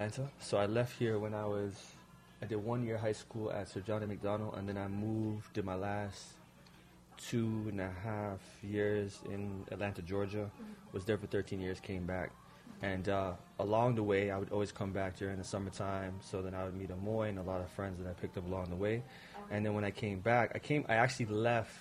Atlanta. So I left here when I was, I did one year high school at Sir John A. Macdonald, and then I moved, did my last two and a half years in Atlanta, Georgia. Was there for 13 years, came back. And uh, along the way, I would always come back during the summertime. So then I would meet Amoy and a lot of friends that I picked up along the way. And then when I came back, I came. I actually left.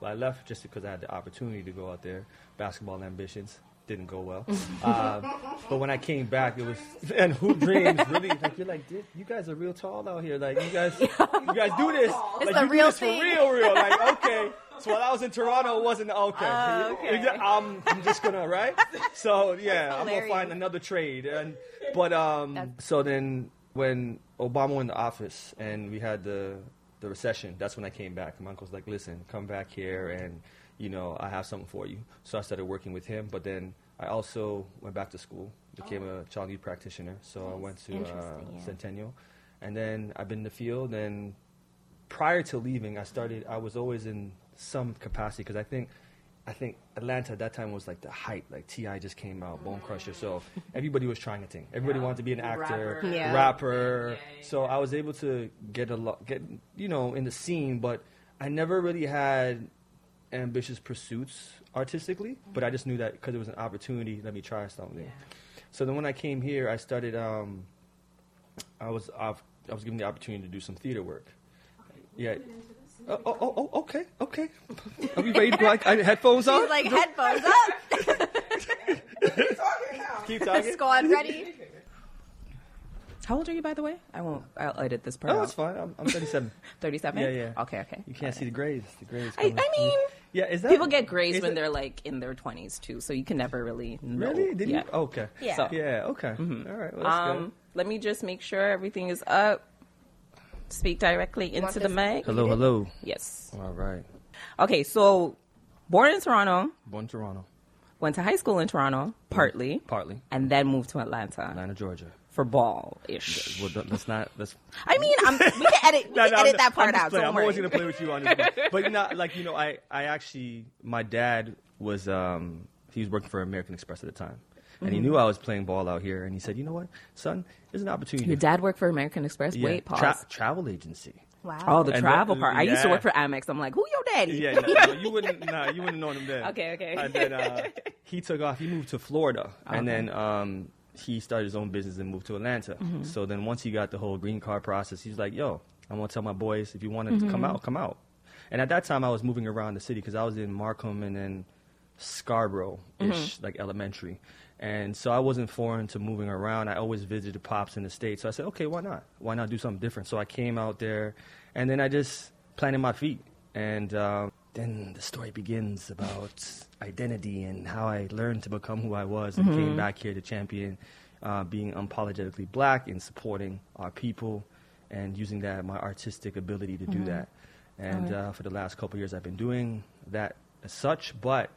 Well, I left just because I had the opportunity to go out there. Basketball ambitions didn't go well. uh, but when I came back, it was and who dreams really like you're like you guys are real tall out here. Like you guys, you guys do this. It's like the you do real this thing. for real, real. Like okay. So while I was in Toronto, it wasn't okay. Oh, okay. I'm, I'm just gonna right. So yeah, I'm gonna find another trade. And but um, That's- so then when Obama went into office and we had the the recession, that's when I came back. My uncle's like, listen, come back here and you know I have something for you. So I started working with him. But then I also went back to school, became a child youth practitioner. So I went to uh, yeah. Centennial, and then I've been in the field. And prior to leaving, I started. I was always in some capacity because I think. I think Atlanta at that time was like the hype. Like T.I. just came out, Bone Crusher. So everybody was trying a thing. Everybody wanted to be an actor, Rapper. Yeah. rapper. Yeah, yeah, So I was able to get a lot, get you know, in the scene. But I never really had ambitious pursuits artistically. But I just knew that because it was an opportunity, let me try something. So then when I came here, I started. Um, I was I've, I was given the opportunity to do some theater work. Yeah. Oh, oh, oh, oh, okay, okay. Are we ready to go? I, I, headphones on? He's like headphones up. Keep talking. Squad ready. How old are you, by the way? I won't. I'll edit this part Oh, out. it's fine. I'm, I'm 37. Thirty-seven. Yeah, yeah. Okay, okay. You can't see the grades. The grades. I. I mean, yeah, is that people get grades is when it- they're like in their twenties too, so you can never really know. really? Did yeah. you? Okay. Yeah. So- Yeah. Okay. All right. Well, that's Um, let me just make sure everything is up. Speak directly into the mic. Hello. Hello. Yes. All right. Okay, so born in Toronto, Born in Toronto, went to high school in Toronto, partly, partly and then moved to Atlanta Atlanta, Georgia. For ball ish. Well, don't- let's not. Let's. I mean, I'm, we can edit, we No, can no, edit I'm- that part I'm out. playing. Don't I'm always gonna play with you on this, one. but not like you know. I I actually my dad was um he was working for American Express at the time, and Mm-hmm. he knew I was playing ball out here, and he said, you know what, son, there's an opportunity. Your dad worked for American Express. Yeah, Wait, pause. tra- travel agency. Wow. oh, the And travel what- part. I used to work for Amex. I'm like, who your daddy? Yeah, no, no, you wouldn't. Nah, you wouldn't know him then. Okay, okay. And then uh, he took off. He moved to Florida, and then um, he started his own business and moved to Atlanta. Mm-hmm. So then once he got the whole green card process, he's like, "Yo, I'm gonna tell my boys if you want to Mm-hmm. come out, come out." And at that time, I was moving around the city because I was in Markham and then Scarborough ish, Mm-hmm. like elementary. And so I wasn't foreign to moving around. I always visited the pops in the States. So I said, okay, why not? Why not do something different? So I came out there and then I just planted my feet. And um, then the story begins about identity and how I learned to become who I was and came back here to champion uh, being unapologetically black and supporting our people and using that, my artistic ability to do that. And uh, for the last couple years, I've been doing that as such. But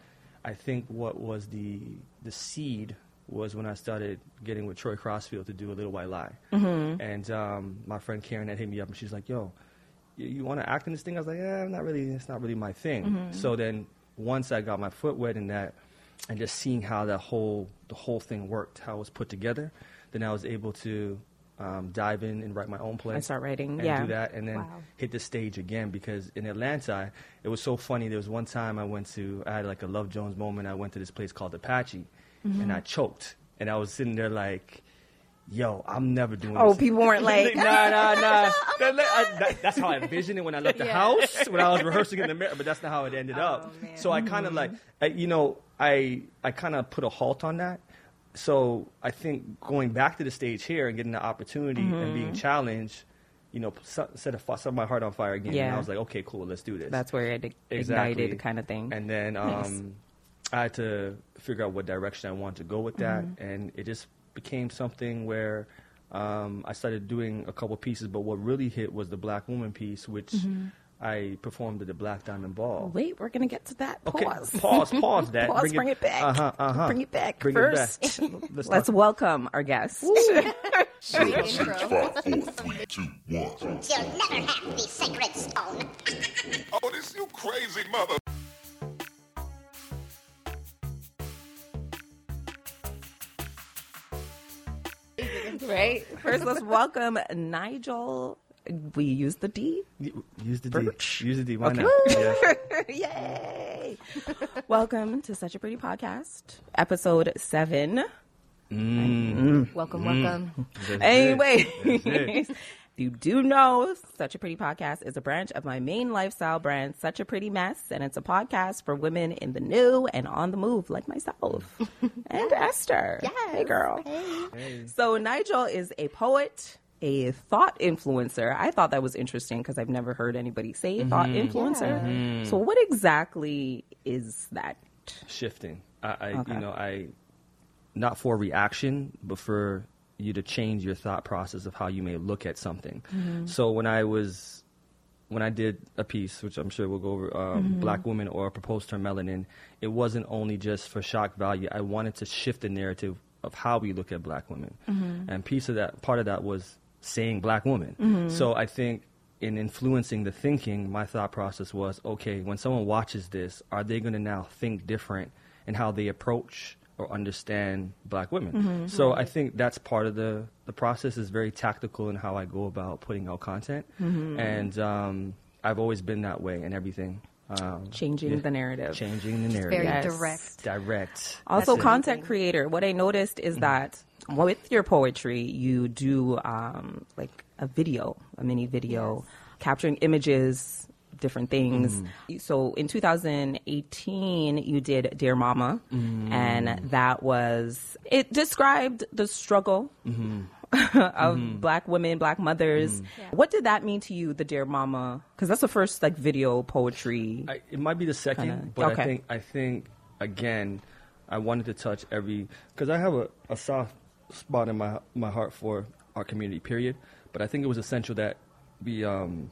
I think what was the the seed was when I started getting with Troy Crossfield to do a Little White Lie. And um, my friend Karen had hit me up and she's like, "Yo, you, you want to act in this thing?" I was like, "Yeah, I'm not really. It's not really my thing." So then once I got my foot wet in that, and just seeing how that whole the whole thing worked, how it was put together, then I was able to um, dive in and write my own play And start writing, and yeah. do that, and then Wow. hit the stage again because in Atlanta, it was so funny. There was one time I went to, I had like a Love Jones moment. I went to this place called Apache, Mm-hmm. and I choked, and I was sitting there like, "Yo, I'm never doing." Oh, this. people weren't like, nah, nah, nah. That- that- that's how I envisioned it when I left the Yeah. house when I was rehearsing in the mirror, but that's not how it ended up. Oh, man. So I kind of like, I, you know, I I kind of put a halt on that. So I think going back to the stage here and getting the opportunity and Mm-hmm. being challenged, you know, set, set, a, set my heart on fire again. And Yeah. I was like, okay, cool, let's do this. that's where it Exactly. ignited kind of thing. And then um, Nice. I had to figure out what direction I wanted to go with that, Mm-hmm. and it just became something where um, I started doing a couple pieces. But what really hit was the Black Woman piece, which Mm-hmm. I performed at the Black Diamond Ball. Wait, we're gonna get to that. Okay, Pause. pause, pause that. Pause, bring it back. Uh huh, uh huh. Bring it back Bring first. it back. Let's, Let's welcome our guest. Great intro. Five, four, three, two, one. You'll never have the sacred stone. Oh, this you crazy mother. right? First, let's welcome Nigel. We use the D. Use the Birch. D. Use the D. Why Okay. not? Yeah. Yay! Welcome to Such a Pretty Podcast, episode seven. Mm. Welcome, welcome. Mm. That's. Anyway, That's it. if you do know, Such a Pretty Podcast is a branch of my main lifestyle brand, Such a Pretty Mess, and it's a podcast for women in the new and on the move, like myself and Esther. Hey, girl. Hey. So Nigel is a poet. A thought influencer. I thought that was interesting because I've never heard anybody say thought mm-hmm. influencer. Mm-hmm. So, what exactly is that? Shifting. I, I Okay. you know, I not for reaction, but for you to change your thought process of how you may look at something. Mm-hmm. So when I was when I did a piece, which I'm sure we'll go over, um, mm-hmm. Black Woman or Proposed Term Melanin, it wasn't only just for shock value. I wanted to shift the narrative of how we look at black women. Mm-hmm. And piece of that, part of that was saying black woman. So I think in influencing the thinking, my thought process was, okay, when someone watches this, are they going to now think different in how they approach or understand black women? So I think that's part of the, the process is very tactical in how I go about putting out content. And um, I've always been that way in everything. Um, Changing yeah, the narrative. Changing the narrative. Very Yes. direct. Direct. Also, That's content amazing. creator. What I noticed is that with your poetry, you do um, like a video, a mini video, capturing images, different things. Mm. So in 2018, you did Dear Mama, mm. and that was it described the struggle. Mm-hmm. of mm-hmm. black women, black mothers. Mm. What did that mean to you, the Dear Mama? Because that's the first like video poetry. I, it might be the second, Kinda- but okay. I think I think again, I wanted to touch every because I have a, a soft spot in my my heart for our community. Period. But I think it was essential that we um,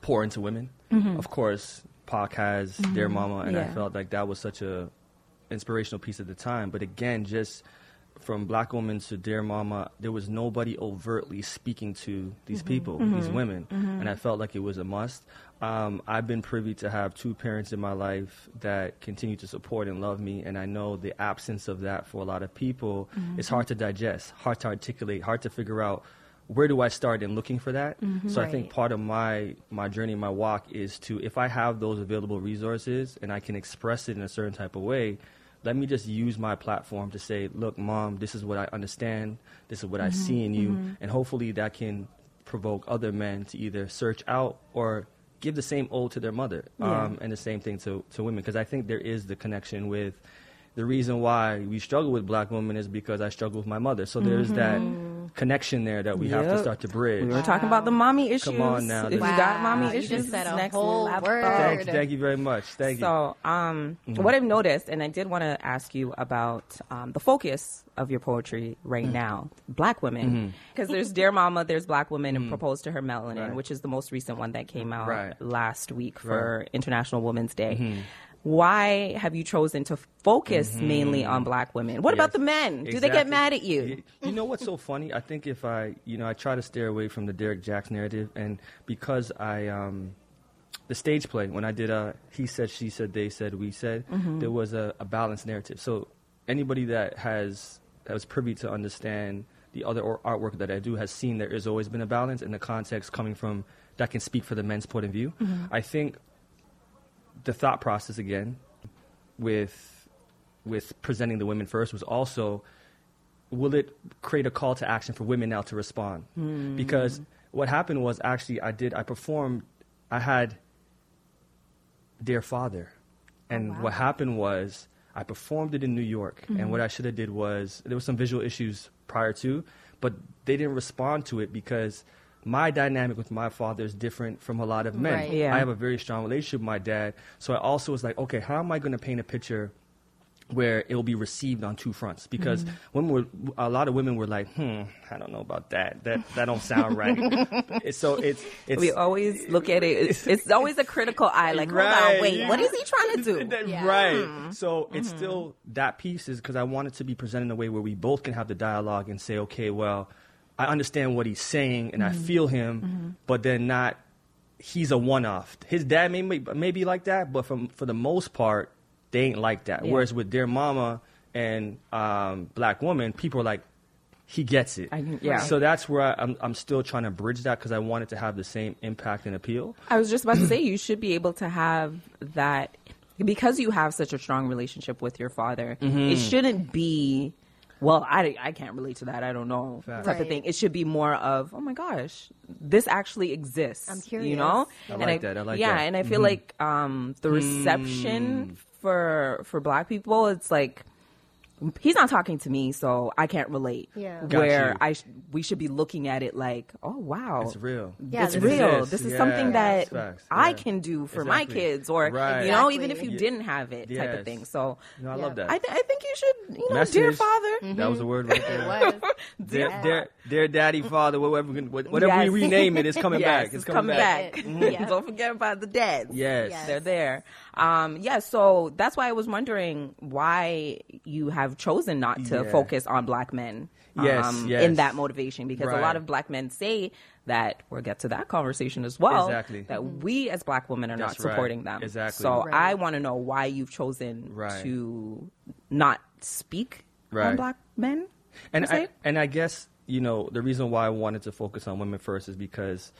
pour into women. Mm-hmm. Of course, Pac has mm-hmm. Dear Mama, and I felt like that was such a inspirational piece at the time. But again, just from Black Woman to Dear Mama, there was nobody overtly speaking to these mm-hmm. people, these women, and I felt like it was a must. Um, I've been privy to have two parents in my life that continue to support and love me, and I know the absence of that for a lot of people is hard to digest, hard to articulate, hard to figure out where do I start in looking for that? Mm-hmm. So I think part of my my journey, my walk is to if I have those available resources and I can express it in a certain type of way, let me just use my platform to say, look, mom, this is what I understand, this is what I see mm-hmm. in you, mm-hmm. and hopefully that can provoke other men to either search out or give the same ode to their mother, Yeah. um, and the same thing to to women because I think there is the connection with. The reason why we struggle with black women is because I struggle with my mother. So there's that connection there that we have to start to bridge. we were talking about the mommy issues. on now, If this- you got mommy you issues, just said a next whole level. word. Thank, thank you very much. Thank you. So, um, Mm-hmm. what I've noticed, and I did want to ask you about um, the focus of your poetry right Mm. now, Black women, because there's Dear Mama, there's Black Women, and Proposed to Her Melanin, Mm-hmm. Right. which is the most recent one that came out Right. last week for Right. Mm-hmm. International Women's Day. Why have you chosen to focus mainly on Black women? What about Mm-hmm. The men? Do they get mad at you? You know what's so funny? I think if I, you know, I try to steer away from the Derek Jacks narrative, and because I, um, the stage play when I did, uh, he said, she said, they said, we said, Mm-hmm. there was a, a balanced narrative. So anybody that has that was privy to understand the other or artwork that I do has seen there has always been a balance in the context coming from that can speak for the men's point of view. Mm-hmm. I think the thought process again with with presenting the women first was also will it create a call to action for women now to respond? Hmm. Because what happened was actually i did i performed i had dear father. Oh, and what happened was i performed it in new york. And mm-hmm. what i should have did was there were some visual issues prior to but they didn't respond to it because my dynamic with my father is different from a lot of men Right. Yeah. i have a very strong relationship with my dad so i also was like okay how am i going to paint a picture where it will be received on two fronts because mm-hmm. women were a lot of women were like hmm i don't know about that that that don't sound right so it's it's we always look at it. It's, it's always a critical eye. Like, hold on, wait, what is he trying to do? That- Yeah. Right. Mm-hmm. So it's mm-hmm. still that piece is because I want it to be presented in a way where we both can have the dialogue and say, okay, well, I understand what he's saying and I feel him, but then not. He's a one-off. His dad may may, may be like that, but from for the most part, they ain't like that. Yeah. Whereas with Dear Mama and um, Black Woman, people are like, he gets it. I- yeah. So that's where I, I'm I'm still trying to bridge that because I want it to have the same impact and appeal. I was just about to say you should be able to have that because you have such a strong relationship with your father. Mm-hmm. It shouldn't be well, I, I can't relate to that. I don't know Facts. type of thing. It should be more of oh my gosh, this actually exists. I'm curious. You know, I And like that. I like yeah, that. and I feel like um, the reception for for Black people, it's like he's not talking to me, so I can't relate. Yeah. Got Where you. I sh- we should be looking at it like, oh wow, It's real. Yeah, it's this real. exists. This is Yeah, something that it's. I can do for my kids, or Right. you know, even if you Yeah. didn't have it, type of thing. So You know, I Yeah. love that. I, th- I think you should, you know, Message. dear father. That was the word right there. It was. Their, Yeah. their, their daddy, father, whatever, we- whatever Yes. we rename it, it's coming yes, back. It's coming back. Mhm. Yeah. Don't forget about the dads. Yes. Yes. They're there. Um, yeah, so that's why I was wondering why you have chosen not to Yeah. focus on black men. Yes, um, yes. In that motivation, because a lot of black men say that we'll get to that conversation as well. Exactly. That we as black women are not That's right. supporting them. Exactly. So Right. I want to know why you've chosen Right. to not speak on black men. and I, and I guess you know the reason why I wanted to focus on women first is because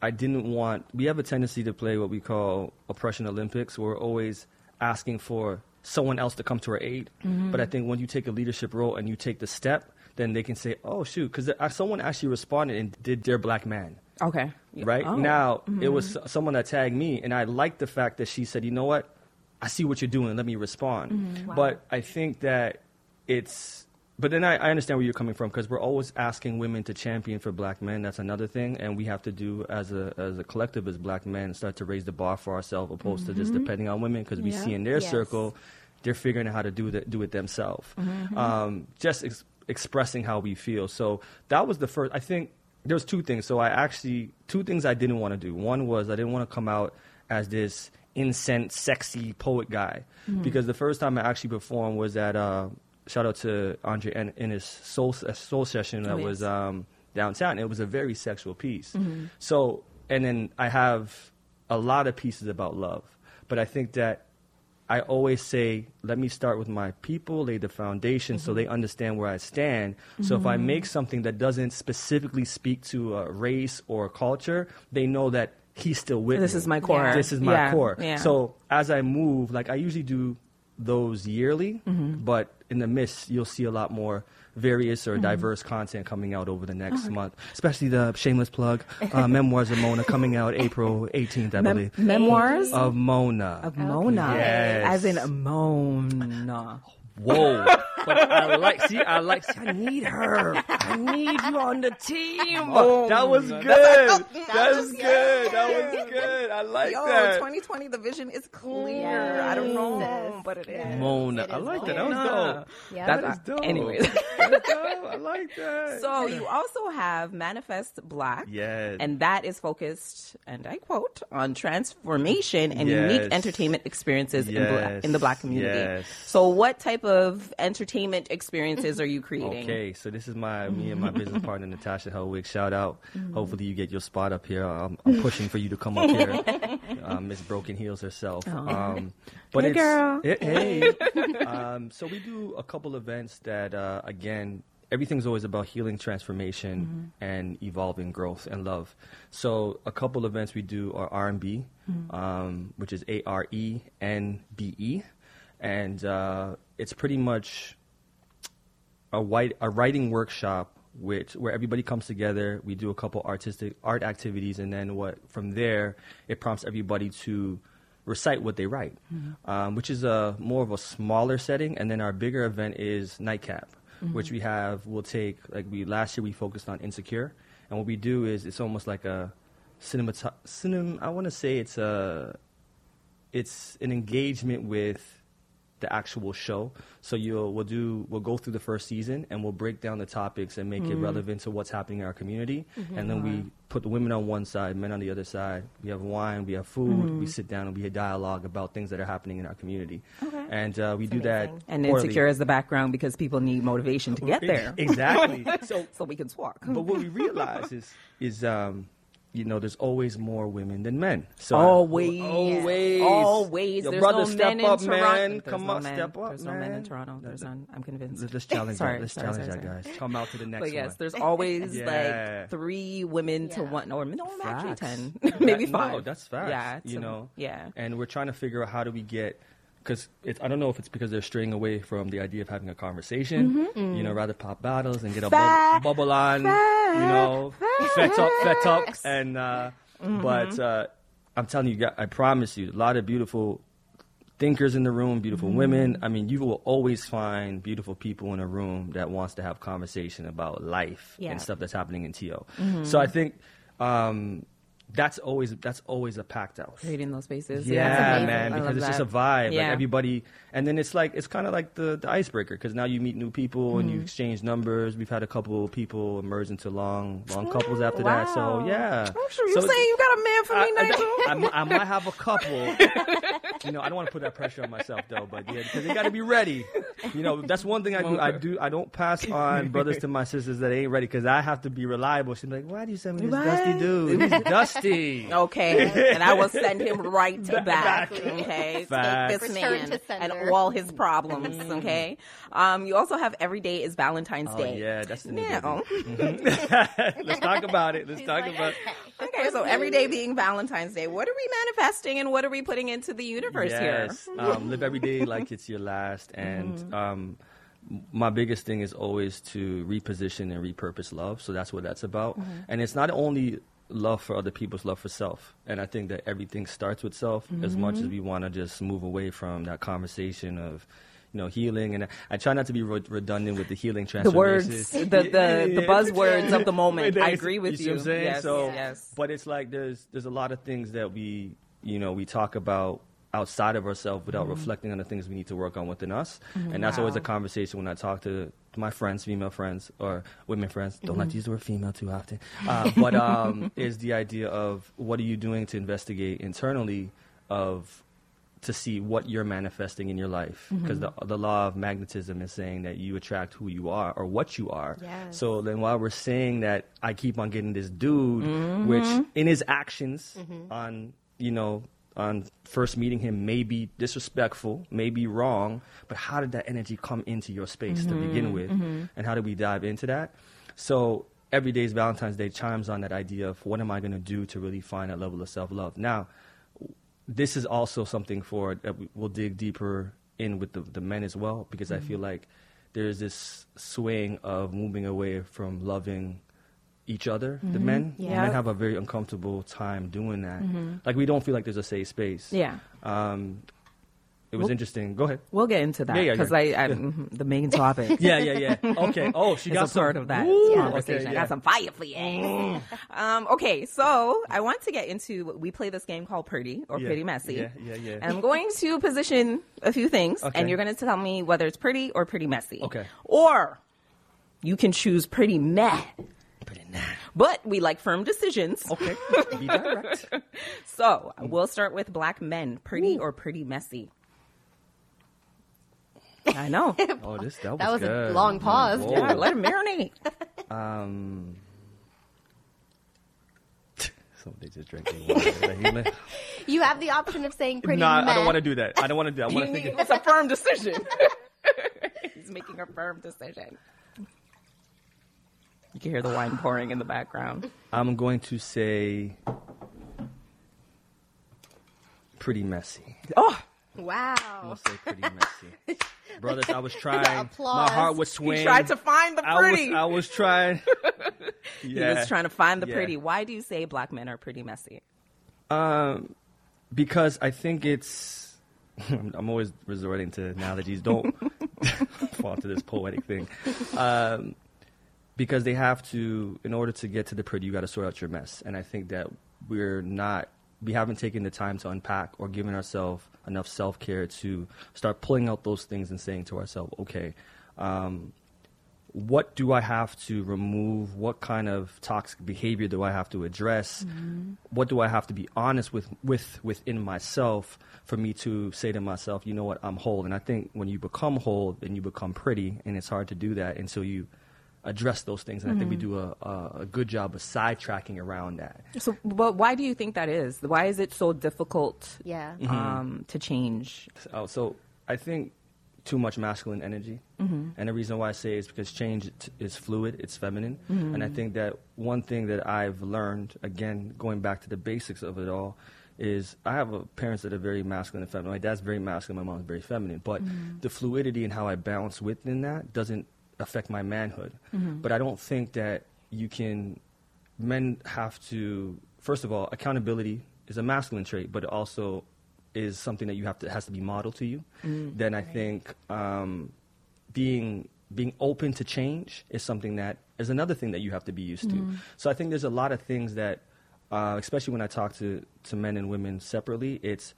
I didn't want. We have a tendency to play what we call oppression Olympics. Where we're always asking for someone else to come to our aid. Mm-hmm. But I think when you take a leadership role and you take the step, then they can say, "Oh shoot," because someone actually responded and did their black man. Okay. right Oh. now it was someone that tagged me and i liked the fact that she said you know what i see what you're doing let me respond Mm-hmm. but i think that it's but then i, I understand where you're coming from because we're always asking women to champion for black men that's another thing and we have to do as a as a collective as black men start to raise the bar for ourselves opposed to just depending on women because we Mm-hmm. Yeah. see in their Yes. circle they're figuring out how to do that do it themselves Mm-hmm. um, just ex- expressing how we feel so that was the first i think there was two things so i actually two things i didn't want to do one was i didn't want to come out as this incense sexy poet guy Mm-hmm. because the first time i actually performed was at uh, shout out to andre in, in his soul, soul session that Oh, was um, downtown it was a very sexual piece Mm-hmm. so and then i have a lot of pieces about love but i think that I always say, let me start with my people, lay the foundation so they understand where I stand. So if I make something that doesn't specifically speak to a race or a culture, they know that he's still with This me. This is my core. This is my Yeah, core. yeah. So as I move, like I usually do those yearly, Mm-hmm. but in the midst, you'll see a lot more various Mm-hmm. or diverse content coming out over the next month, especially the shameless plug, uh, Memoirs of Mona coming out April 18th, I Mem- believe. memoirs Of Mona. of Mona, Yes. as in Mona. Whoa. but I like, see, I like, I need her. I need you on the team. Oh, that was good. That's- That was was good. That was good. I like Yo, that. 2020, the vision is clear. Yes. I don't know, but it is. Mona. It I is like that. That was Mona. dope. Yeah. That's That is dope. anyways. That is dope. I like that. So you also have Manifest Black. Yes. And that is focused, and I quote, on transformation and Yes. unique entertainment experiences in, black, in the black community. Yes. So what type of entertainment experiences are you creating? Okay, so this is my me and my business partner Natasha Helwig. Shout out. Hopefully you get your spot up here. I'm, I'm pushing for you to come up here, uh, Miss Broken Heels herself. Um, but Hey, it's girl. it- hey. um, so we do a couple events that uh, again. Everything's always about healing, transformation, and evolving growth and love. So a couple events we do are R and B, um, which is A R E N B E, and uh, it's pretty much a white a writing workshop which where everybody comes together. We do a couple artistic art activities and then what from there it prompts everybody to recite what they write um, which is a more of a smaller setting. And then our bigger event is nightcap which we have we'll take like we last year we focused on insecure. And what we do is it's almost like a cinema cinem, i want to say it's a it's an engagement with the actual show. So you'll we'll do we'll go through the first season and we'll break down the topics and make it relevant to what's happening in our community. And then we put the women on one side, men on the other side. We have wine, we have food. We sit down and we have dialogue about things that are happening in our community. Okay. And uh, we do that. And quarterly. insecure is the background because people need motivation to get there. Exactly. so So we can swalk. but what we realize is is um, you know, there's always more women than men. So Always. always, Always. Your There's brother, no step men up, in Toronto. man. There's Come no on, men. step up, There's man. no men in Toronto. There's none. I'm convinced. Let's, let's challenge Sorry, that. Let's sorry, challenge sorry, that, sorry. guys. Come out to the next But yes, one. there's always Yeah. like three women to one, or no, actually Facts. ten, That- maybe no, five. that's facts. Yeah, you to- know. Yeah. And we're trying to figure out how do we get because it's I don't know if it's because they're straying away from the idea of having a conversation. You know, rather pop battles and get a bub- bubble on. You know, fet up, fet up, and uh, but uh, I'm telling you, I promise you, a lot of beautiful thinkers in the room, beautiful women. I mean, you will always find beautiful people in a room that wants to have conversation about life Yeah. and stuff that's happening in TO. So I think um, that's always that's always a packed house. Creating those spaces. Yeah, amazing. man, because it's just a that. vibe. Like everybody, and then it's like it's kind of like the, the icebreaker because now you meet new people and Mm-hmm. you exchange numbers. We've had a couple of people emerge into long long couples after that. So yeah, I'm sure you So- say you got a man for me, I, Nigel. I, I I might have a couple. you know, I don't want to put that pressure on myself though, but yeah, because they got to be ready. You know, that's one thing I do. I do. I don't pass on brothers to my sisters that ain't ready because I have to be reliable. She's like, "Why do you send me this dusty dude? He's dusty." Okay, and I will send him right back. Okay, Facts. take this Return man to and all his problems. Okay, um, you also have every day is Valentine's Oh Day. yeah, that's the new Now, baby. Let's talk about it. Let's talk about. okay, so every day being Valentine's Day, what are we manifesting and what are we putting into the universe yes. here? um, live every day like it's your last. And Mm-hmm. um, my biggest thing is always to reposition and repurpose love. So that's what that's about. Mm-hmm. And it's not only love for other people's love for self. And I think that everything starts with self as much Mm-hmm. as we want to just move away from that conversation of. You know, healing, and I try not to be re- redundant with the healing The transformations. words, the the, the buzzwords of the moment. I agree with you. saying? Yes, so, yes. but it's like there's there's a lot of things that we you know we talk about outside of ourselves without Mm-hmm. reflecting on the things we need to work on within us, and that's always a conversation when I talk to my friends, female friends or women friends. Don't Mm-hmm. like to use the word female too often, uh, but um, is the idea of what are you doing to investigate internally of to see what you're manifesting in your life? Because the, the law of magnetism is saying that you attract who you are or what you are. Yes. so then while we're saying that i keep on getting this dude which in his actions on you know on first meeting him may be disrespectful may be wrong but how did that energy come into your space to begin mm-hmm, with? Mm-hmm. and how do we dive into that? So every day's valentine's day chimes on that idea of what am i going to do to really find that level of self-love? Now this is also something for that we- we'll dig deeper in with the, the men as well because I feel mm-hmm. like there's this swaying of moving away from loving each other, the men. Yeah. Men have a very uncomfortable time doing that. Like we don't feel like there's a safe space. Yeah. Um, it was Well- interesting. Go ahead. We'll get into that Yeah, yeah, because yeah. I, I mhm, the main topic. Yeah, yeah, yeah. Okay. Oh, she got some part of that Ooh, conversation. okay, I got some fire for you. um, okay, so I want to get into we play this game called Pretty or Pretty Messy. yeah, yeah, yeah. And I'm going to position a few things, Okay. and you're going to tell me whether it's pretty or pretty messy. Okay. Or you can choose pretty meh. Pretty nice. But we like firm decisions. Okay. Be direct. So we'll start with black men. Pretty or pretty messy? I know. Oh, this that was That was a long pause. Whoa. Yeah, let him marinate. Um, somebody just drinking water. Is that human? You have the option of saying pretty no, I don't want to do that. I don't want to do that. I want to think. it's a firm decision. He's making a firm decision. You can hear the wine pouring in the background. I'm going to say pretty messy. Oh, I'll Wow. say pretty messy. Brothers, I was trying. My heart was he tried to find the I was, pretty. I was trying. He was trying to find the Yeah. pretty. Why do you say black men are pretty messy? Um, because I think it's. I'm always resorting to analogies. Don't fall into this poetic thing. Um, because they have to, in order to get to the pretty, you got to sort out your mess. And I think that we're not, we haven't taken the time to unpack or given ourselves enough self care to start pulling out those things and saying to ourselves, okay, um, what do I have to remove? What kind of toxic behavior do I have to address? What do I have to be honest with, with within myself for me to say to myself, you know what, I'm whole. And I think when you become whole, then you become pretty, and it's hard to do that until you address those things, and I think we do a, a, a good job of sidetracking around that. So, but why do you think that is? Why is it so difficult Yeah. Mm-hmm. um, to change? Oh, so I think too much masculine energy, Mm-hmm. and the reason why I say is because change t- is fluid, it's feminine, Mm-hmm. and I think that one thing that I've learned, again, going back to the basics of it all, is I have a, parents that are very masculine and feminine. My dad's very masculine, my mom's very feminine, but Mm-hmm. the fluidity and how I balance within that doesn't affect my manhood. Mm-hmm. But I don't think that you can. Men have to first of all, accountability is a masculine trait, but it also is something that you have to has to be modeled to you. Then I think um, being being open to change is something that is another thing that you have to be used to. So I think there's a lot of things that, uh, especially when I talk to to men and women separately, it's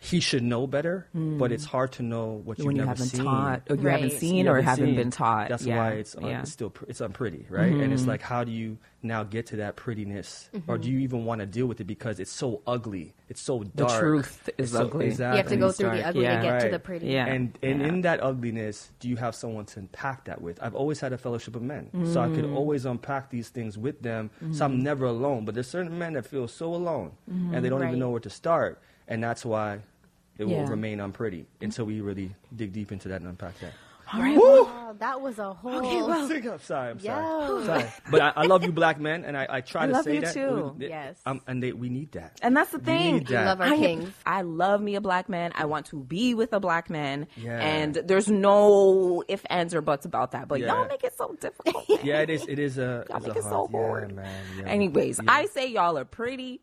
he should know better, but it's hard to know what you've when you never haven't seen. taught, or you Right. haven't seen, You or haven't haven't seen. been taught. That's yeah. why it's, un- yeah. Mm-hmm. it's still pr- it's unpretty, right? And it's like, how do you now get to that prettiness, or do you even want to deal with it because it's so ugly, it's so The dark. truth is It's so- ugly. Exactly. You have to go through Dark, the ugly yeah. to get to the pretty. Yeah. And and Yeah. in that ugliness, do you have someone to unpack that with? I've always had a fellowship of men, so I could Mm. always unpack these things with them. So Mm-hmm. I'm never alone. But there's certain men that feel so alone, and they don't Right. even know where to start, and that's why it Yeah. will remain unpretty until we really dig deep into that and unpack that. All right. Wow, that was a whole. I'm sick of- sorry, I'm sorry. Yo. sorry. But I, I love you, black men, and I, I try I to love say you that. too. We- Yes. um, and they, we need that. And that's the We thing. need that. love our I kings. I love me a black man. I want to be with a black man. Yeah. And there's no if, ands, or buts about that. But Yeah. y'all make it so difficult. man. Yeah, it is. It is a. Y'all it's make a it so hard, hard. Yeah, man. Yeah. Anyways, Yeah. I say y'all are pretty.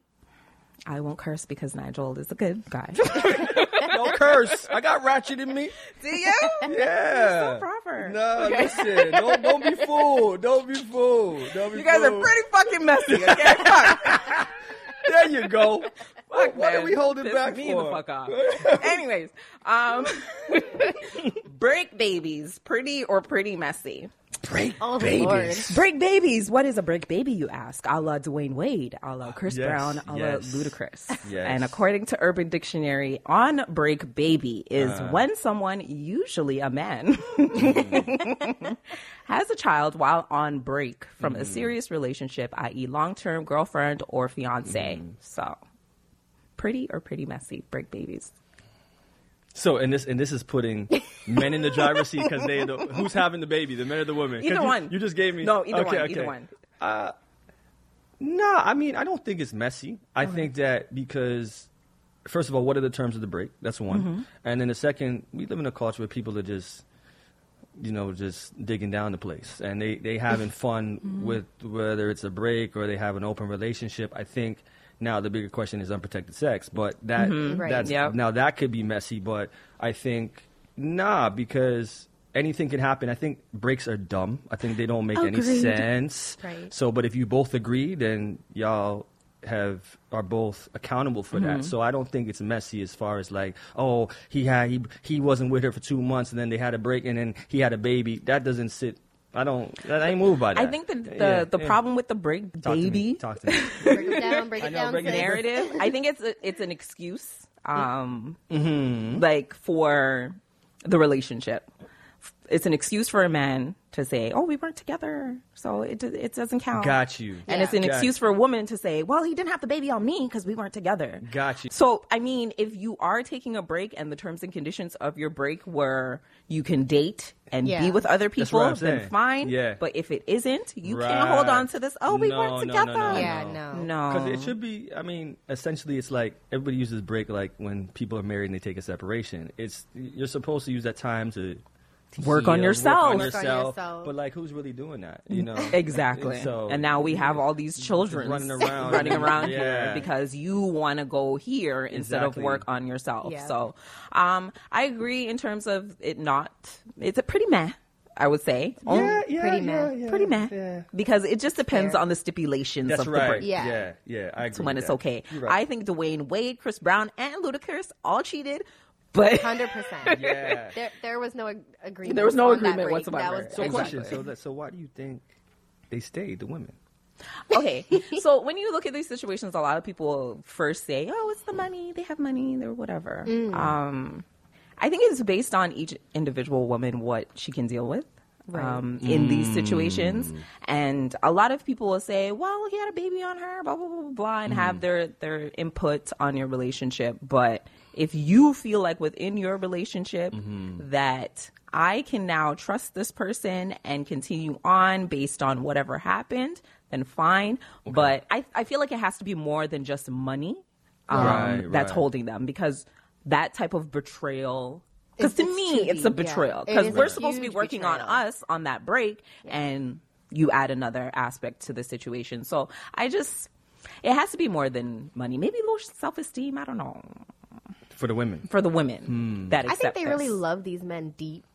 I won't curse because Nigel is a good guy. no curse. I got ratchet in me. Do you? Yeah. so proper. No, listen. Don't don't be fooled. Don't be fooled. Don't be You guys are pretty fucking messy. Okay, fuck. There you go. Fuck, what are we holding Piss back me for? the fuck off. Anyways, um, break babies, pretty or pretty messy? Break Oh, babies. Break babies. What is a break baby, you ask? A la Dwyane Wade, a la Chris Yes, Brown, a yes. la Ludacris. Yes. And according to Urban Dictionary, on break baby is Uh. when someone, usually a man, has a child while on break from Mm. a serious relationship, i.e., long term girlfriend or fiance. Mm. So, pretty or pretty messy break babies. So, and this and this is putting men in the driver's seat because they the, who's having the baby, the men or the women? 'Cause Either you, one. You just gave me No, either okay, one. Okay. Either one. No, I mean I don't think it's messy. I think that because first of all, what are the terms of the break? That's one. Mm-hmm. And then the second, we live in a culture where people are just you know, just digging down the place and they they having fun Mm-hmm. with whether it's a break or they have an open relationship. I think now the bigger question is unprotected sex, but that Right. that's Yep. now that could be messy, but I think nah because anything can happen. I think breaks are dumb. I think they don't make any sense. Right. So, but if you both agree, then y'all have are both accountable for Mm-hmm. that. So I don't think it's messy as far as like, oh, he had he he wasn't with her for two months and then they had a break and then he had a baby. That doesn't sit. I don't. I ain't moved by that. I think the the, Yeah, the yeah. problem with the break Talk to me, baby Talk to me. Break it down, break I it know, down. break it sis. down. narrative. I think it's a, it's an excuse, um, Mm-hmm. like for the relationship. It's an excuse for a man to say, "Oh, we weren't together, so it it doesn't count." Got you. And Yeah. it's an Got excuse you. for a woman to say, "Well, he didn't have the baby on me because we weren't together." Got you. So, I mean, if you are taking a break and the terms and conditions of your break were you can date and Yeah. be with other That's people, what I'm then fine. Yeah. But if it isn't, you Right. can't hold on to this. Oh, we No, weren't no, no, together. no, Yeah, no. No. Because it should be. I mean, essentially, it's like everybody uses break like when people are married and they take a separation. It's you're supposed to use that time to Work on yourself. Work on yourself. yourself. But like, who's really doing that? You know Exactly. So and now we have all these children running around. running around Yeah. here because you want to go here instead of work on yourself. Yeah. So, um, I agree in terms of it not. It's a pretty meh. I would say. Yeah, Oh, yeah, Pretty yeah, meh. yeah, pretty meh. Yeah. Because it just depends Fair. on the stipulations That's of the right. break. Yeah. yeah, yeah. I agree. When with it's that. okay. Right. I think Dwyane Wade, Chris Brown, and Ludacris all cheated, but Hundred percent. Yeah. There, there was no ag- agreement. There was no agreement break. whatsoever. That was So, Exactly. question. So, that, so why do you think they stayed? The women. okay. So when you look at these situations, a lot of people first say, "Oh, it's the money. They have money. They're whatever." Um, I think it's based on each individual woman what she can deal with. um, in these situations. And a lot of people will say, well, he had a baby on her, blah, blah, blah, blah, blah, and have their, their input on your relationship. But if you feel like within your relationship that I can now trust this person and continue on based on whatever happened, then fine. But I, I feel like it has to be more than just money um, Right, that's right. holding them because that type of betrayal. Because to me, too it's a betrayal. Because is a we're supposed to be huge working on us on that break, and you add another aspect to the situation. So I just, it has to be more than money. Maybe low self esteem. I don't know for the women. for the women hmm. that I think accept they really love these men deep.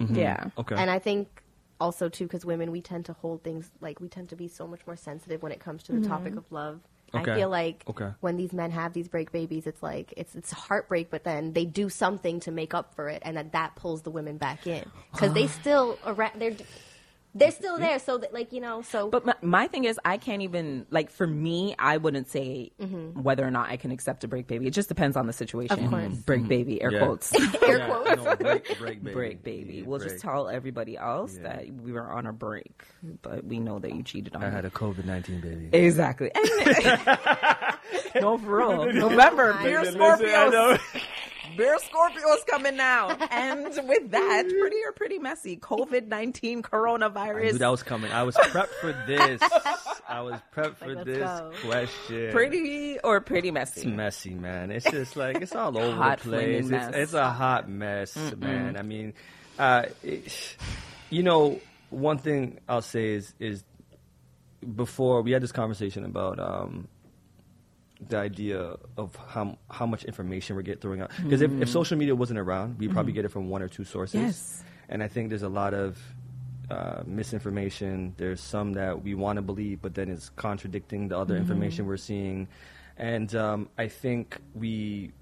Mm-hmm. Yeah. Okay. And I think also too because women we tend to hold things like we tend to be so much more sensitive when it comes to the mm-hmm. topic of love. Okay. I feel like Okay. when these men have these break babies, it's like it's it's heartbreak, but then they do something to make up for it, and that that pulls the women back in because they still around they're they're still there. So that like you know so But my, my thing is, I can't even like for me. I wouldn't say mm-hmm. whether or not I can accept a break baby. It just depends on the situation. Of course. break mm-hmm. baby, air Yeah. quotes, air Yeah, quotes. no, break, break, baby. break baby. We'll Break. just tell everybody else Yeah. that we were on a break, but we know that you cheated on I me. had a COVID nineteen baby. Exactly. no, for real. November, beer Listen, listen, I know. Scorpios. Beer Scorpios coming now. And with that, pretty or pretty messy. COVID 19 I knew coronavirus. that was coming. I was prepped for this. I was prepped for let's this go. pretty or pretty messy? It's messy. man. It's just like it's all over Hot the place. It's, it's a hot mess, man. I mean, uh, it, you know, one thing I'll say is is before we had this conversation about um, the idea of how how much information we're getting throwing out. Because if, if social media wasn't around, we would probably get it from one or two sources. Yes. And I think there's a lot of uh, misinformation. There's some that we want to believe, but then it's contradicting the other information we're seeing. And um, I think we,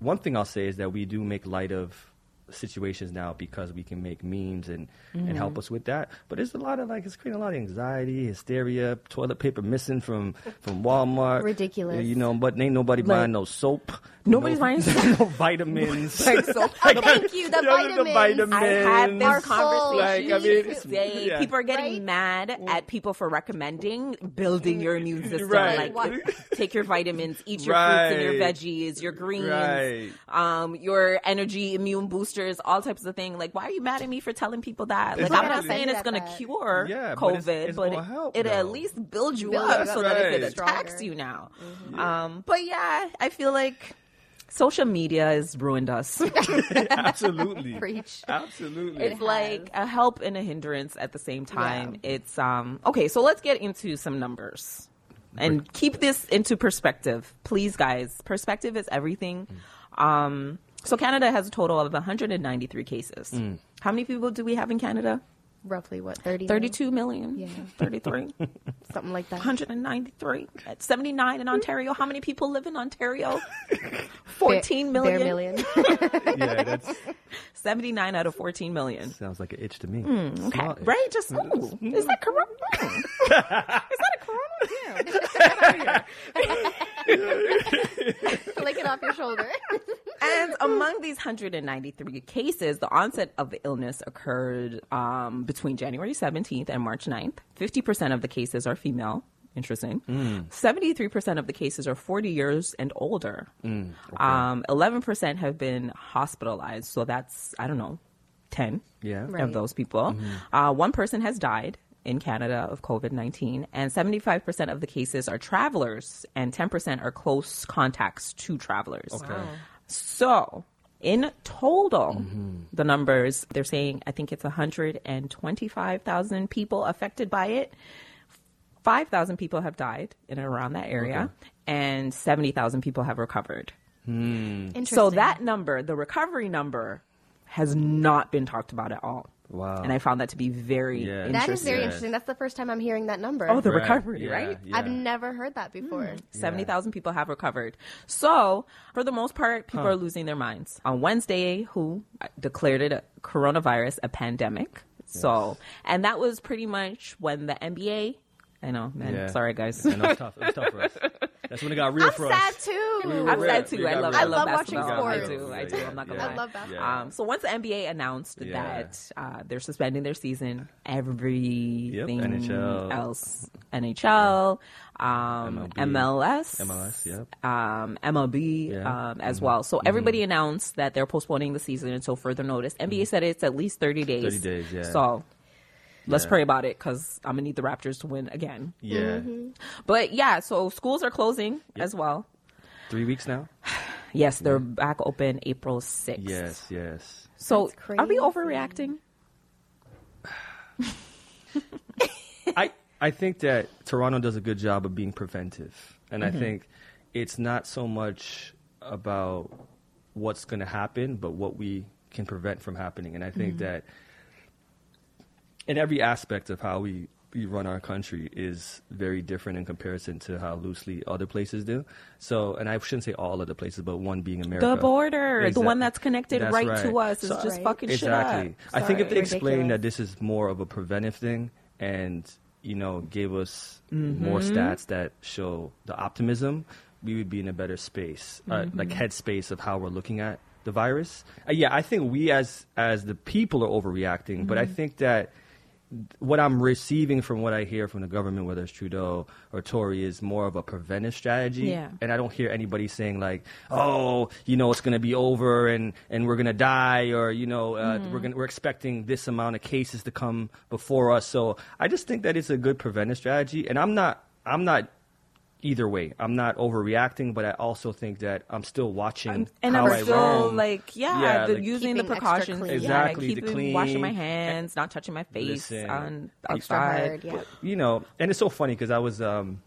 one thing I'll say is that we do make light of situations now because we can make memes and, and help us with that. But there's a lot of like it's creating a lot of anxiety, hysteria, toilet paper missing from from Walmart. Ridiculous. You know, but ain't nobody Like- buying no soap. Nobody's no, buying soap. no vitamins. Like, so- Thank you, the You know, the vitamins. I had this Are conversation full. Like, I mean, it's- today. yeah. People are getting Right? mad at people for recommending building your immune system. Right. Like, take your vitamins, eat your fruits and your veggies, your greens, Right. um, your energy immune boosters, all types of things. Like, why are you mad at me for telling people that? Like, I'm not saying it's going to cure Yeah, but COVID, it's- it's but it, help, it at least builds you Build up so up. that if it attacks you now. Um, but yeah, I feel like social media has ruined us. Absolutely. Preach. Absolutely. it's like a help and a hindrance at the same time. It's um okay, so let's get into some numbers. And keep this into perspective. Please guys, perspective is everything. Um so Canada has a total of 193 cases. How many people do we have in Canada? Roughly what thirty? 32 million. Yeah. 33. something like that. 193. At 79 in Ontario. How many people live in Ontario? 14 million. Bare million. yeah, that's 79 out of 14 million. sounds like an itch to me. Okay, Small itch. right? Just ooh, is that corona? Mm. is that a corona? Yeah. Lick it off your shoulder. And among these 193 cases, the onset of the illness occurred um, between January 17th and March 9th. 50% of the cases are female. Interesting. 73% of the cases are 40 years and older. um, 11% have been hospitalized. So that's, I don't know, 10 Yeah. Right. of those people. Uh, one person has died in Canada of COVID 19, and 75% of the cases are travelers, and 10% are close contacts to travelers. Okay. Wow. So, in total, the numbers, they're saying, I think it's 125,000 people affected by it. 5,000 people have died in and around that area, and 70,000 people have recovered. Hmm. Interesting. So that number, the recovery number, has not been talked about at all. Wow. And I found that to be very Yeah. interesting. that is very Yes. interesting. That's the first time I'm hearing that number. Oh, the Right. recovery, Yeah, right? yeah. I've never heard that hmm. before. 70,000 people have recovered. So, for the most part, people are losing their minds. On Wednesday, WHO uh, declared it a coronavirus a pandemic. So, and that was pretty much when the NBA, I know, man, Yeah. sorry guys. I know it's tough. It was tough for us. That's when it got real I'm for sad too. We I'm real- sad too. I love, real. I I love, love watching basketball. I sports. do. I do. I'm not gonna I lie. love basketball. Um, so once the NBA announced Yeah. that uh, they're suspending their season, everything NHL. else, NHL, um, MLS, MLS, yep. um, MLB Yeah. Mm-hmm. um, as well. So everybody announced that they're postponing the season until further notice. NBA said it's at least 30 days. 30 days, yeah. So let's Yeah. pray about it because I'm gonna need the Raptors to win again. Yeah, mm-hmm. But yeah, so schools are closing as well. three weeks now. Yes, they're back open April 6th. Yes, yes. So are we overreacting? I I think that Toronto does a good job of being preventive, and I mm-hmm. think it's not so much about what's going to happen, but what we can prevent from happening. And I think mm-hmm. that in every aspect of how we we run our country is very different in comparison to how loosely other places do. So, and I shouldn't say all other places, but one being America. The border, the one that's connected That's right, right. to us, is So- just Right. fucking exactly. shit I think if they Sorry. explained that this is more of a preventive thing and you know gave us Mm-hmm. more stats that show the optimism, we would be in a better space, uh, Mm-hmm. like headspace of how we're looking at the virus. Uh, yeah, I think we as as the people are overreacting, but I Mm-hmm. think that what I'm receiving from what I hear from the government, whether it's Trudeau or Tory, is more of a preventive strategy. Yeah. And I don't hear anybody saying like, "Oh, you know, it's going to be over and and we're going to die," or you know, uh, Mm-hmm. we're going we're expecting this amount of cases to come before us. So I just think that it's a good preventive strategy, and I'm not I'm not either way. I'm not overreacting, but I also think that I'm still watching and how I'm I still roam. like, yeah, Yeah, the, like- using the Keeping extra precautions, clean. Exactly, yeah, the keeping washing my hands, not touching my face Listen, on Extra outside. hard, yeah. you know, and it's so funny because I was um,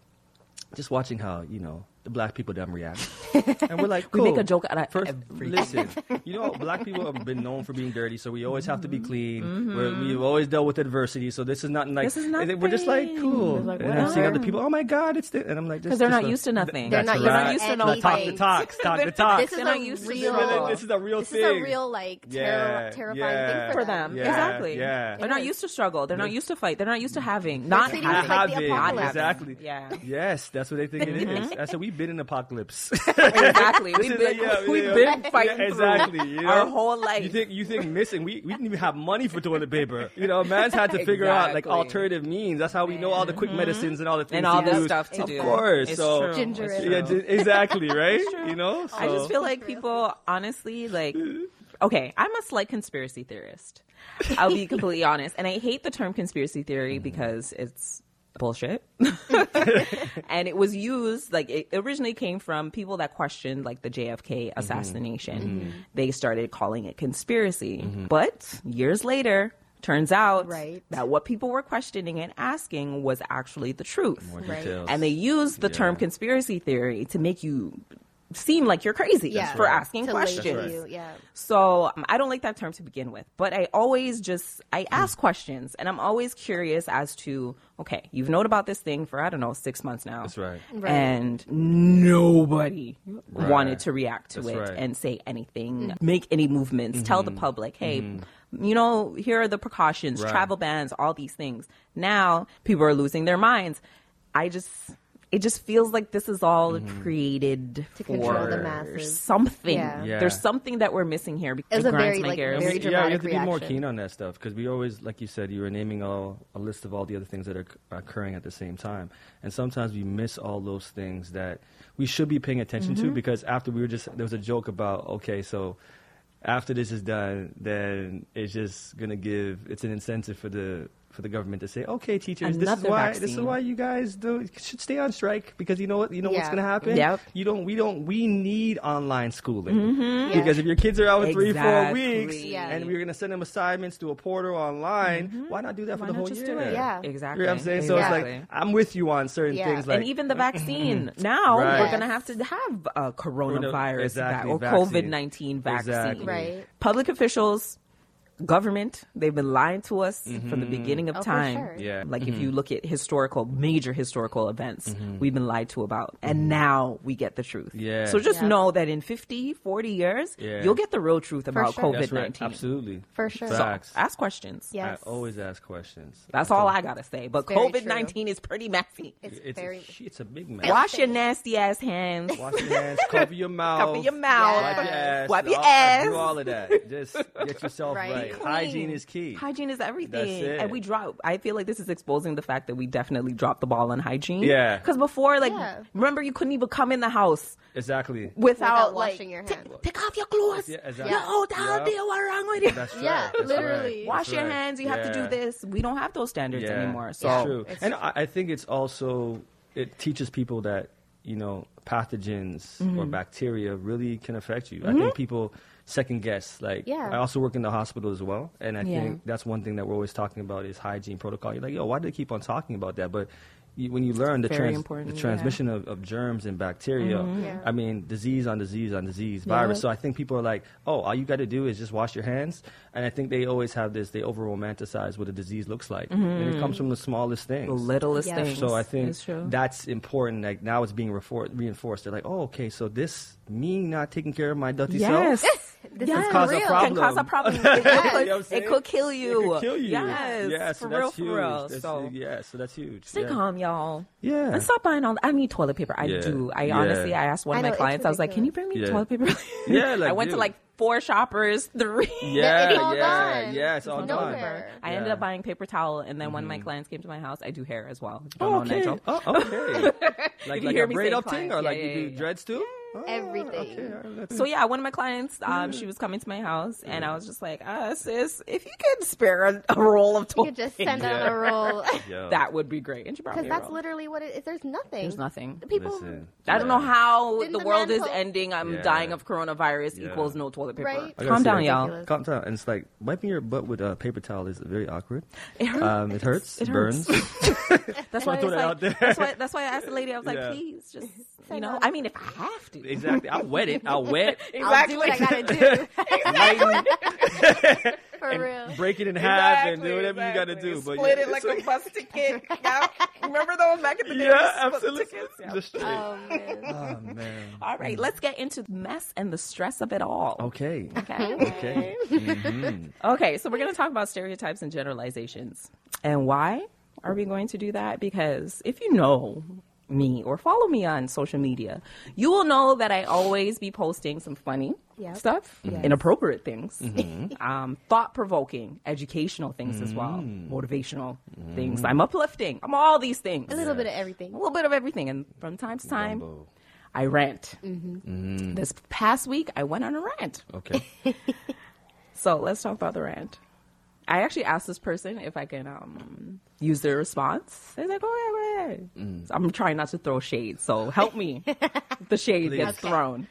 just watching how you know the black people them react, and we're like, We make a joke out of First, everything. listen, you know, black people have been known for being dirty, so we always have to be Mm-hmm. clean. We're, we've always dealt with adversity, so this is not like. This is and then We're just like cool, It's like, and I'm seeing other people. Oh my god, it's the, and I'm like, Because they're not used to nothing. They're not right. used to The talk the anything. talks, talk the talks. This is not a used to real. this. This is a real this thing. This is a real like terror, Yeah, terrifying yeah. thing for them. Yeah, exactly. yeah. They're not used to struggle. They're not used to fight. They're not used to having. Not having. it like the Having, apocalypse. exactly. Yeah. Yes, that's what they think it is. I said we've been in apocalypse. exactly. We've been, yeah, we've yeah. been fighting Yeah, through exactly. You know? our whole life. You think you think missing? We we didn't even have money for toilet paper. You know, man's had to figure out like alternative means. That's how we know all the quick mm-hmm. medicines and all the things and all to this use. stuff to of do. Of course. It's so true. Ginger It's ale. true. yeah, j- exactly right. You know, I just feel like people, honestly, like, okay, I'm a slight conspiracy theorist. I'll be completely honest. And I hate the term conspiracy theory mm. because it's bullshit. and it was used, like, it originally came from people that questioned, like, the JFK mm-hmm. assassination. Mm-hmm. They started calling it conspiracy. Mm-hmm. But years later, turns out Right. that what people were questioning and asking was actually the truth. More Right. And they use the term conspiracy theory to make you seem like you're crazy Yeah. for right. asking to questions. label you, yeah. So um, I don't like that term to begin with, but I always just I ask questions, and I'm always curious as to okay, you've known about this thing for I don't know six months now, That's right. Right. and nobody Right. wanted to react to That's it right. Mm-hmm. and say anything, make any movements, tell the public, hey. You know, here are the precautions, Right. travel bans, all these things. Now people are losing their minds. I just, it just feels like this is all Mm-hmm. created To for control the masses. something. Yeah. Yeah. There's something that we're missing here. It was It a grinds very, my like, gears. very yeah, you dramatic have to be more keen on that stuff because we always, like you said, you were naming all a list of all the other things that are occurring at the same time, and sometimes we miss all those things that we should be paying attention Mm-hmm. to because after we were just there was a joke about okay, so after this is done, then it's just gonna give it's an incentive for the for the government to say, okay, teachers, this is Another why this is why you guys do, should stay on strike because you know what you know what's gonna happen. Yep. You don't we don't we need online schooling Yeah. because if your kids are out for three four weeks Yeah. and we're gonna send them assignments to a portal online, mm-hmm. why not do that Why for the not whole just year? do it? Yeah. exactly. You know what I'm saying? So it's like I'm with you on certain Yeah. things like and even the vaccine. Now Right. we're gonna have to have a coronavirus Exactly, va- or. COVID nineteen vaccine. Exactly. Right. Public officials government they've been lying to us mm-hmm. from the beginning of Oh, time sure. Yeah. like if mm-hmm. you look at historical major historical events mm-hmm. we've been lied to about and now we get the truth Yeah. so just Yeah. know that in 50 40 years Yeah. you'll get the real truth about sure. Covid-19 right. Absolutely. For sure. So, Facts. ask questions Yes. I always ask questions. that's all i gotta say but covid-19 is pretty messy It's, It's very. a, it's a big mess. wash your nasty ass hands Wash your hands, cover your mouth, cover your mouth wipe your ass, wipe your all- ass Do all of that. Just get yourself Right. right. Be clean. Hygiene is key. Hygiene is everything. That's it. And we drop I feel like this is exposing the fact that we definitely dropped the ball on hygiene. Yeah. Because before, like Yeah. remember you couldn't even come in the house Exactly. without, Without like, washing your "Ta- hands." Take off your clothes. Yeah, exactly. You're old Yeah. out there. What's wrong with you? That's right. Yeah, That's literally. right. Wash That's your right. hands. You have to do this. We don't have those standards Yeah. anymore. So Yeah. True. It's- And I, I think it's also it teaches people that you know pathogens Mm-hmm. or bacteria really can affect you. I think people second guess. Like Yeah. I also work in the hospital as well, and I Yeah. think that's one thing that we're always talking about is hygiene protocol. You're like, yo, why do they keep on talking about that? But you, when you learn the, trans- important, the yeah. transmission of, of germs and bacteria, mm-hmm. Yeah. I mean, disease on disease on disease, virus. Yeah. So I think people are like, oh, all you got to do is just wash your hands. And I think they always have this, they over romanticize what a disease looks like. And it mm-hmm. comes from the smallest things. the littlest Yeah. things. So I think It's true. that's important. Like now it's being reinforced. They're like, oh, okay, so this me not taking care of my dirty Yes. self This Yes. is cause a problem. Can cause a problem. It, could, it could kill you. It could kill you. Yes. yeah, so for that's real, huge. for real. That's, so yeah, so that's huge. stay yeah. calm, y'all. Yeah. And stop buying all. I need toilet paper. I Yeah. do. I Yeah. honestly, I asked one I of my it's clients. I was like, "Can you bring me Yeah. toilet paper?" Yeah, like, I went to like four shoppers, three. Yeah, It's all yeah, gone. yeah, it's all It's gone. nowhere. I ended up buying paper towel, and then when my mm-hmm. clients came to my house, I do hair as well. If Oh, don't okay. Oh, okay. like you like hear a me braid say up thing, or clients, like yeah, you do yeah. dreads too? Oh, Everything. okay, all right, that's- So yeah, one of my clients, um, she was coming to my house, and I was just like, uh, "Sis, if you could spare a, a roll of toilet. Paper. You could just send Yeah. out a roll. Yo. that would be great." And she brought Because me a that's roll. literally what it is. There's nothing. There's nothing. People. Listen, I don't know how the the world is po- ending. I'm Yeah. dying of coronavirus Yeah. equals no toilet paper. Right? Calm down, like, y'all. ridiculous. Calm down. And it's like wiping your butt with a paper towel is very awkward. It hurts. Um, it hurts. It burns. hurts. That's why I throw was that out there. That's why. That's why I asked the lady. I was like, please, just you know. I mean, if I have to, exactly. I'll wet it. I'll wet. I'll do what I gotta do. lighten, For real. break it in half, and do whatever you gotta do. But split yeah, it like it's a bus ticket. Yeah. Remember those back in the day? yeah, we split the absolutely. tickets? Yeah. Oh, man. oh man. All right, let's get into the mess and the stress of it all. Okay. Okay. Okay. Mhm. Okay, so we're going to talk about stereotypes and generalizations. And why are we going to do that? Because if you know me or follow me on social media, you will know that I always be posting some funny Yep. stuff, Yes. inappropriate things, Mm-hmm. um, thought provoking, educational things as well, Mm. motivational Mm-hmm. things. I'm uplifting. I'm all these things. A little bit of everything. A little bit of everything. And from time to time, Gumbo. I rant. Mm-hmm. This past week, I went on a rant. Okay. So let's talk about the rant. I actually asked this person if I can um, use their response. They're like, "Oh yeah, go ahead." Mm. So I'm trying not to throw shade, so help me. the shade gets Okay. thrown.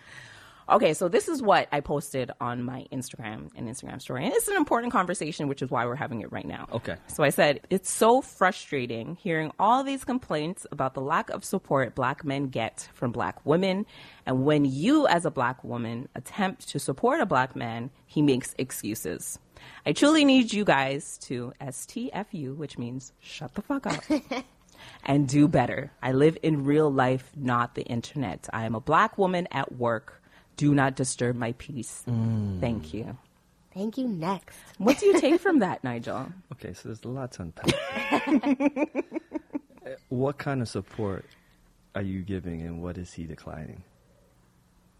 Okay, so this is what I posted on my Instagram and Instagram story, and it's an important conversation, which is why we're having it right now. Okay. So I said it's so frustrating hearing all these complaints about the lack of support black men get from black women, and when you, as a black woman, attempt to support a black man, he makes excuses. I truly need you guys to STFU, which means shut the fuck up. and do better. I live in real life, not the internet. I am a black woman at work. Do not disturb my peace. Thank you. Thank you. Next. What do you take from that, Nigel? Okay, so there's a lot to unpack. Uh, what kind of support are you giving, and what is he declining?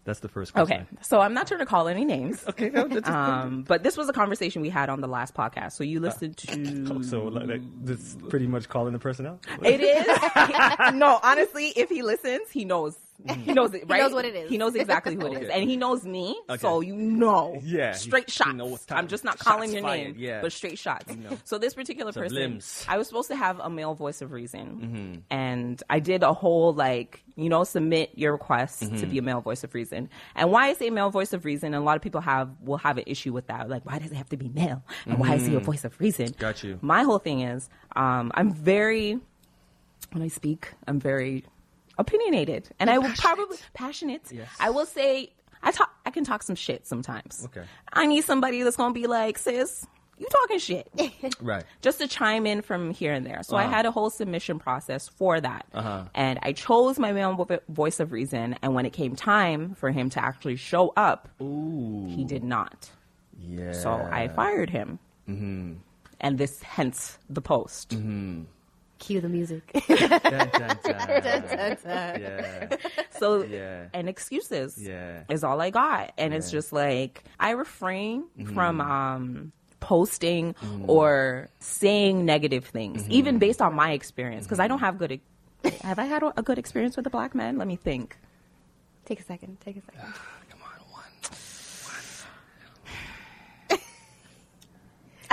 That's the first question. Okay, so I'm not trying to call any names. Okay. no, that's- Um, but this was a conversation we had on the last podcast. So you listened to. so like, like, this pretty much calling the person out. It is. no, honestly, if he listens, he knows. He knows it, right? He knows what it is. He knows exactly who it is. Okay. And he knows me, Okay. so you know. Yeah, Straight he shots. knows time. I'm just not Shots calling your fired, name, yeah. but straight shots. know. So this particular Some person, limbs. I was supposed to have a male voice of reason. Mm-hmm. And I did a whole, like, you know, submit your request to Mm-hmm. be a male voice of reason. And why I say male voice of reason, and a lot of people have will have an issue with that. Like, why does it have to be male? And why is he a voice of reason? Mm-hmm. Got you. My whole thing is, um, I'm very when I speak, I'm very opinionated, and I will probably passionate. Yes. I will say I talk. I can talk some shit sometimes. Okay. I need somebody that's gonna be like, sis, you talking shit. Right. just to chime in from here and there. So I had a whole submission process for that. And I chose my male voice of reason. And when it came time for him to actually show up, he did not. Yeah. So I fired him. Mm-hmm. And this, hence the post. Cue the music. Dun, dun, dun. yeah. So, Yeah. and excuses Yeah. is all I got. And it's just like, I refrain Mm-hmm. from um, posting or saying negative things, even based on my experience, because I don't have good. e- Have I had a a good experience with a black man? Let me think. take a second. Take a second. Come on, one.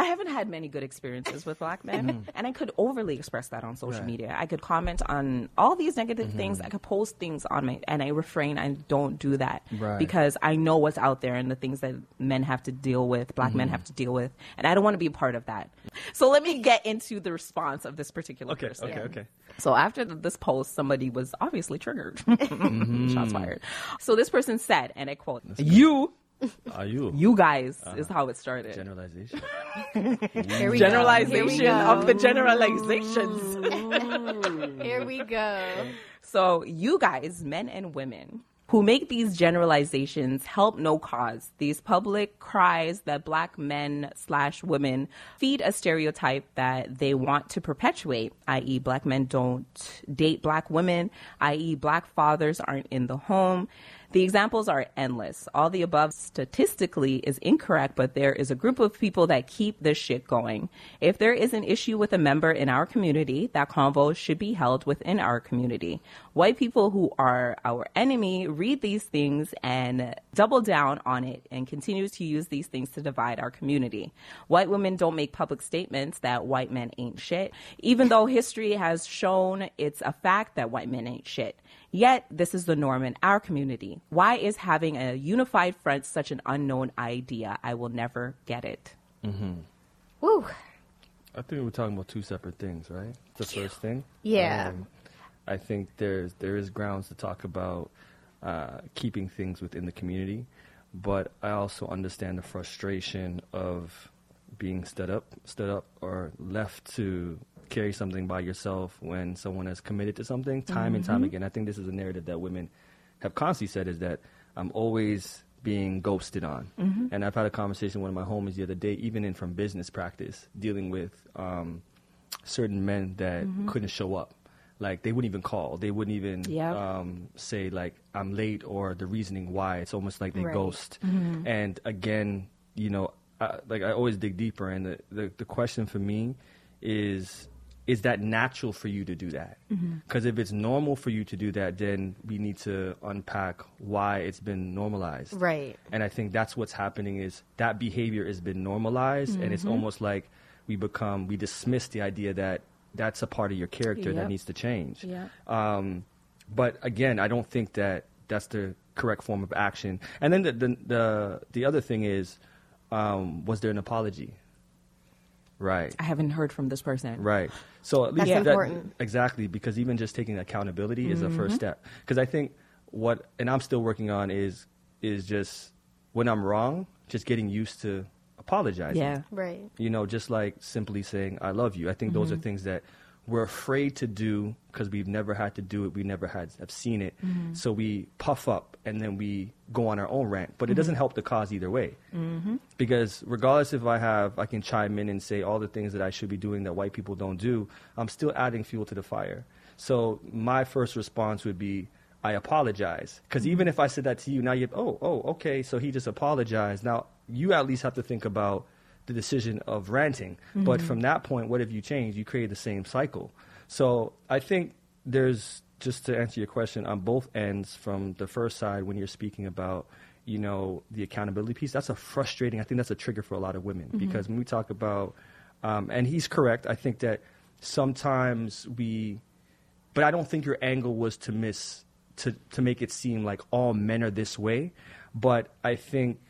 I haven't had many good experiences with black men, mm-hmm. and I could overly express that on social Right. media. I could comment on all these negative mm-hmm. things. I could post things on my, and I refrain. I don't do that Right. because I know what's out there and the things that men have to deal with, black men mm-hmm. have to deal with, and I don't want to be a part of that. So let me get into the response of this particular Okay, person. okay, okay. So after this post, somebody was obviously triggered. Mm-hmm. Shots fired. So this person said, and I quote, "You, Are you? you guys," Uh-huh. is how it started. Generalization. Here we Generalization go. of the generalizations. Here we go. So, you guys, men and women, who make these generalizations help no cause. These public cries that black men slash women feed a stereotype that they want to perpetuate, i.e., black men don't date black women, i.e., black fathers aren't in the home. The examples are endless. All the above statistically is incorrect, but there is a group of people that keep this shit going. If there is an issue with a member in our community, that convo should be held within our community. White people who are our enemy read these things and double down on it and continue to use these things to divide our community. White women don't make public statements that white men ain't shit, even though history has shown it's a fact that white men ain't shit. Yet, this is the norm in our community. Why is having a unified front such an unknown idea? I will never get it. Woo. I think we're talking about two separate things, right? The first thing. Yeah. Um, I think there's there is grounds to talk about uh, keeping things within the community, but I also understand the frustration of being stood up, stood up, or left to carry something by yourself when someone has committed to something time and time again. I think this is a narrative that women have constantly said is that I'm always being ghosted on. And I've had a conversation with one of my homies the other day, even in from business practice, dealing with um, certain men that couldn't show up. Like they wouldn't even call. They wouldn't even Yep. um, say like I'm late or the reasoning why. It's almost like they Right. ghost. And again, you know, I, like I always dig deeper, and the, the the question for me is is that natural for you to do that? Because if it's normal for you to do that, then we need to unpack why it's been normalized. Right. And I think that's what's happening is that behavior has been normalized, and it's almost like we become we dismiss the idea that that's a part of your character that needs to change. Yeah. Um, but again, I don't think that that's the correct form of action. And then the the the, the other thing is, um, was there an apology? Right. I haven't heard from this person. Right. So at least That's that- important. exactly because even just taking accountability is a mm-hmm. first step. Because I think what and I'm still working on is is just when I'm wrong, just getting used to apologizing. Yeah. Right. You know, just like simply saying I love you. I think those are mm-hmm. things that we're afraid to do because we've never had to do it. We never had have seen it. Mm-hmm. So we puff up and then we go on our own rant. But it doesn't mm-hmm. help the cause either way. Mm-hmm. Because regardless if I have, I can chime in and say all the things that I should be doing that white people don't do. I'm still adding fuel to the fire. So my first response would be. I apologize. Because even if I said that to you, now you oh, oh, okay, so he just apologized. Now, you at least have to think about the decision of ranting. But from that point, what have you changed? You create the same cycle. So I think there's, just to answer your question, on both ends, from the first side, when you're speaking about, you know, the accountability piece, that's a frustrating, I think that's a trigger for a lot of women. Because when we talk about, um, and he's correct, I think that sometimes we, but I don't think your angle was to miss to to make it seem like all men are this way. But I think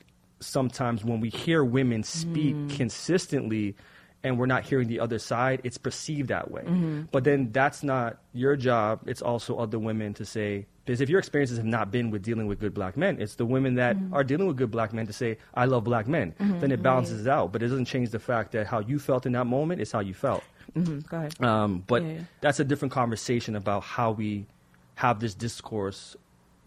sometimes when we hear women speak consistently, and we're not hearing the other side, it's perceived that way. Mm-hmm. But then that's not your job. It's also other women to say, because if your experiences have not been with dealing with good black men, it's the women that Mm-hmm. are dealing with good black men to say, I love black men. Then it balances out. But it doesn't change the fact that how you felt in that moment is how you felt. Mhm, Go ahead. Um, but Yeah, yeah. that's a different conversation about how we have this discourse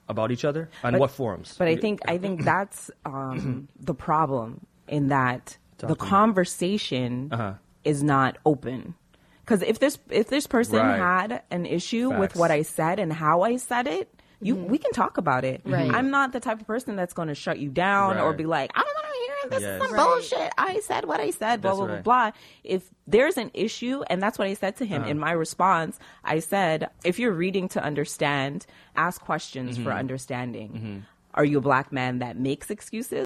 about each other and But- what forums. But I think I think that's um, the problem in that Talk the conversation Uh-huh. is not open. Because if this if this person Right. had an issue with what I said and how I said it, you we can talk about it. Right. I'm not the type of person that's going to shut you down or be like, I don't want to hear this. Yes. Is some Right. bullshit. I said what I said. Blah That's blah blah right. blah. If there's an issue, and that's what I said to him Uh-huh. in my response, I said, if you're reading to understand, ask questions Mm-hmm. for understanding. Are you a black man that makes excuses?